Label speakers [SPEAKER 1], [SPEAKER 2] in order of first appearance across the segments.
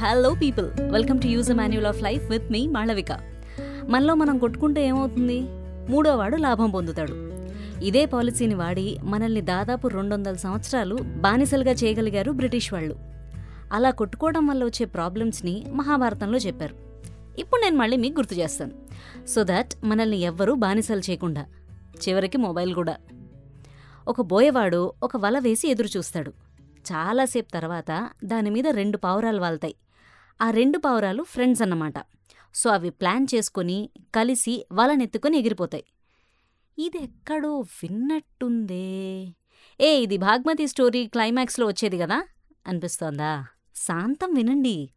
[SPEAKER 1] Hello people welcome to use manual of life with me Malavika మనలో మనం కొట్టుకుంటే ఏమవుతుంది? మూడోవాడు లాభం పొందుతాడు. ఇదే పాలసీని వాడి మనల్ని దాదాపు రెండు వందల సంవత్సరాలు బానిసలుగా చేయగలిగారు బ్రిటిష్ వాళ్ళు. అలా కొట్టుకోవడం వల్ల వచ్చే ప్రాబ్లమ్స్ని మహాభారతంలో చెప్పారు. ఇప్పుడు నేను మళ్ళీ మీకు గుర్తు చేస్తాను. సో దట్ మనల్ని ఎవ్వరూ బానిసలు చేయకుండా చివరికి మొబైల్ కూడా. ఒక బోయవాడు ఒక వల వేసి ఎదురు చూస్తాడు. చాలాసేపు తర్వాత దాని మీద రెండు పావురాలు వాళ్తాయి. ఆ రెండు పావురాలు ఫ్రెండ్స్ అన్నమాట. సో అవి ప్లాన్ చేసుకొని కలిసి వలనెత్తుకొని ఎగిరిపోతాయి. ఇది ఎక్కడో విన్నట్టుందే. ఏ ఇది భాగ్మతి స్టోరీ క్లైమాక్స్లో వచ్చేది కదా? అనిపిస్తోందా? శాంతం వినండి.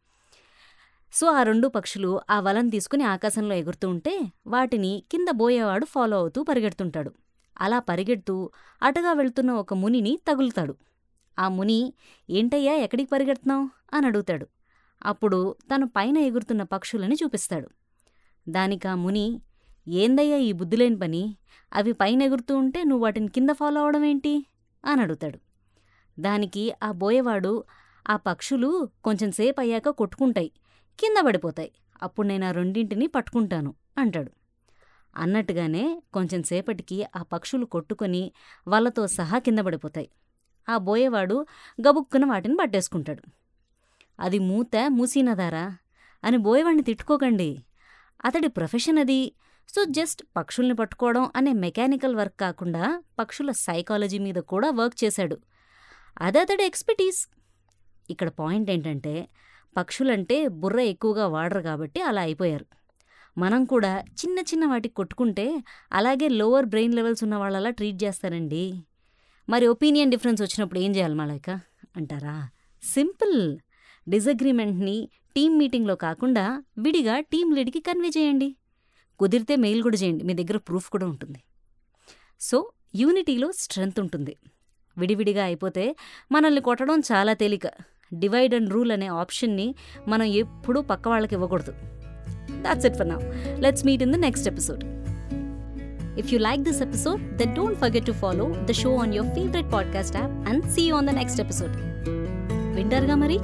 [SPEAKER 1] సో ఆ రెండు పక్షులు ఆ వలను తీసుకుని ఆకాశంలో ఎగురుతూ ఉంటే వాటిని కింద బోయేవాడు ఫాలో అవుతూ పరిగెడుతుంటాడు. అలా పరిగెడుతూ అటగా వెళ్తున్న ఒక మునిని తగులుతాడు. ఆ ముని ఏంటయ్యా ఎక్కడికి పరిగెడుతున్నావు? అని అడుగుతాడు. అప్పుడు తను పైన ఎగురుతున్న పక్షులని చూపిస్తాడు. దానికా ముని ఏందయ్యా ఈ బుద్ధిలేని పని? అవి పైన ఎగురుతూ ఉంటే నువ్వు వాటిని కింద ఫాలో అవడం ఏంటి? అని అడుగుతాడు. దానికి ఆ బోయేవాడు ఆ పక్షులు కొంచెం సేపు అయ్యాక కొట్టుకుంటాయి కింద పడిపోతాయి అప్పుడు నేను ఆ రెండింటిని పట్టుకుంటాను అంటాడు. అన్నట్టుగానే కొంచెం సేపటికి ఆ పక్షులు కొట్టుకొని వాళ్ళతో సహా కింద పడిపోతాయి. ఆ బోయేవాడు గబుక్కున వాటిని పట్టేసుకుంటాడు. అది మూత మూసినదారా? అని బోయవాణ్ణి తిట్టుకోకండి. అతడి ప్రొఫెషన్ అది. సో జస్ట్ పక్షుల్ని పట్టుకోవడం అనే మెకానికల్ వర్క్ కాకుండా పక్షుల సైకాలజీ మీద కూడా వర్క్ చేశాడు. అది అతడి ఎక్స్పర్టీస్. ఇక్కడ పాయింట్ ఏంటంటే పక్షులంటే బుర్ర ఎక్కువగా వాడరు కాబట్టి అలా అయిపోయారు. మనం కూడా చిన్న చిన్న వాటికి కొట్టుకుంటే అలాగే లోవర్ బ్రెయిన్ లెవెల్స్ ఉన్న వాళ్ళలా ట్రీట్ చేస్తారండి. మరి ఒపీనియన్ డిఫరెన్స్ వచ్చినప్పుడు ఏం చేయాలి మాళవిక అంటారా? సింపుల్. డిజగ్రిమెంట్ని టీం మీటింగ్లో కాకుండా విడిగా టీం లీడ్కి కన్వే చేయండి. కుదిరితే మెయిల్ కూడా చేయండి. మీ దగ్గర ప్రూఫ్ కూడా ఉంటుంది. సో యూనిటీలో స్ట్రెంగ్త్ ఉంటుంది. విడివిడిగా అయిపోతే మనల్ని కొట్టడం చాలా తేలిక. డివైడ్ అండ్ రూల్ అనే ఆప్షన్ని మనం ఎప్పుడూ పక్క వాళ్ళకి ఇవ్వకూడదు. That's it for now let's meet in the next episode If you like this episode, then don't forget to follow the show on your favorite podcast app and see you on the next episode. వింటారుగా మరి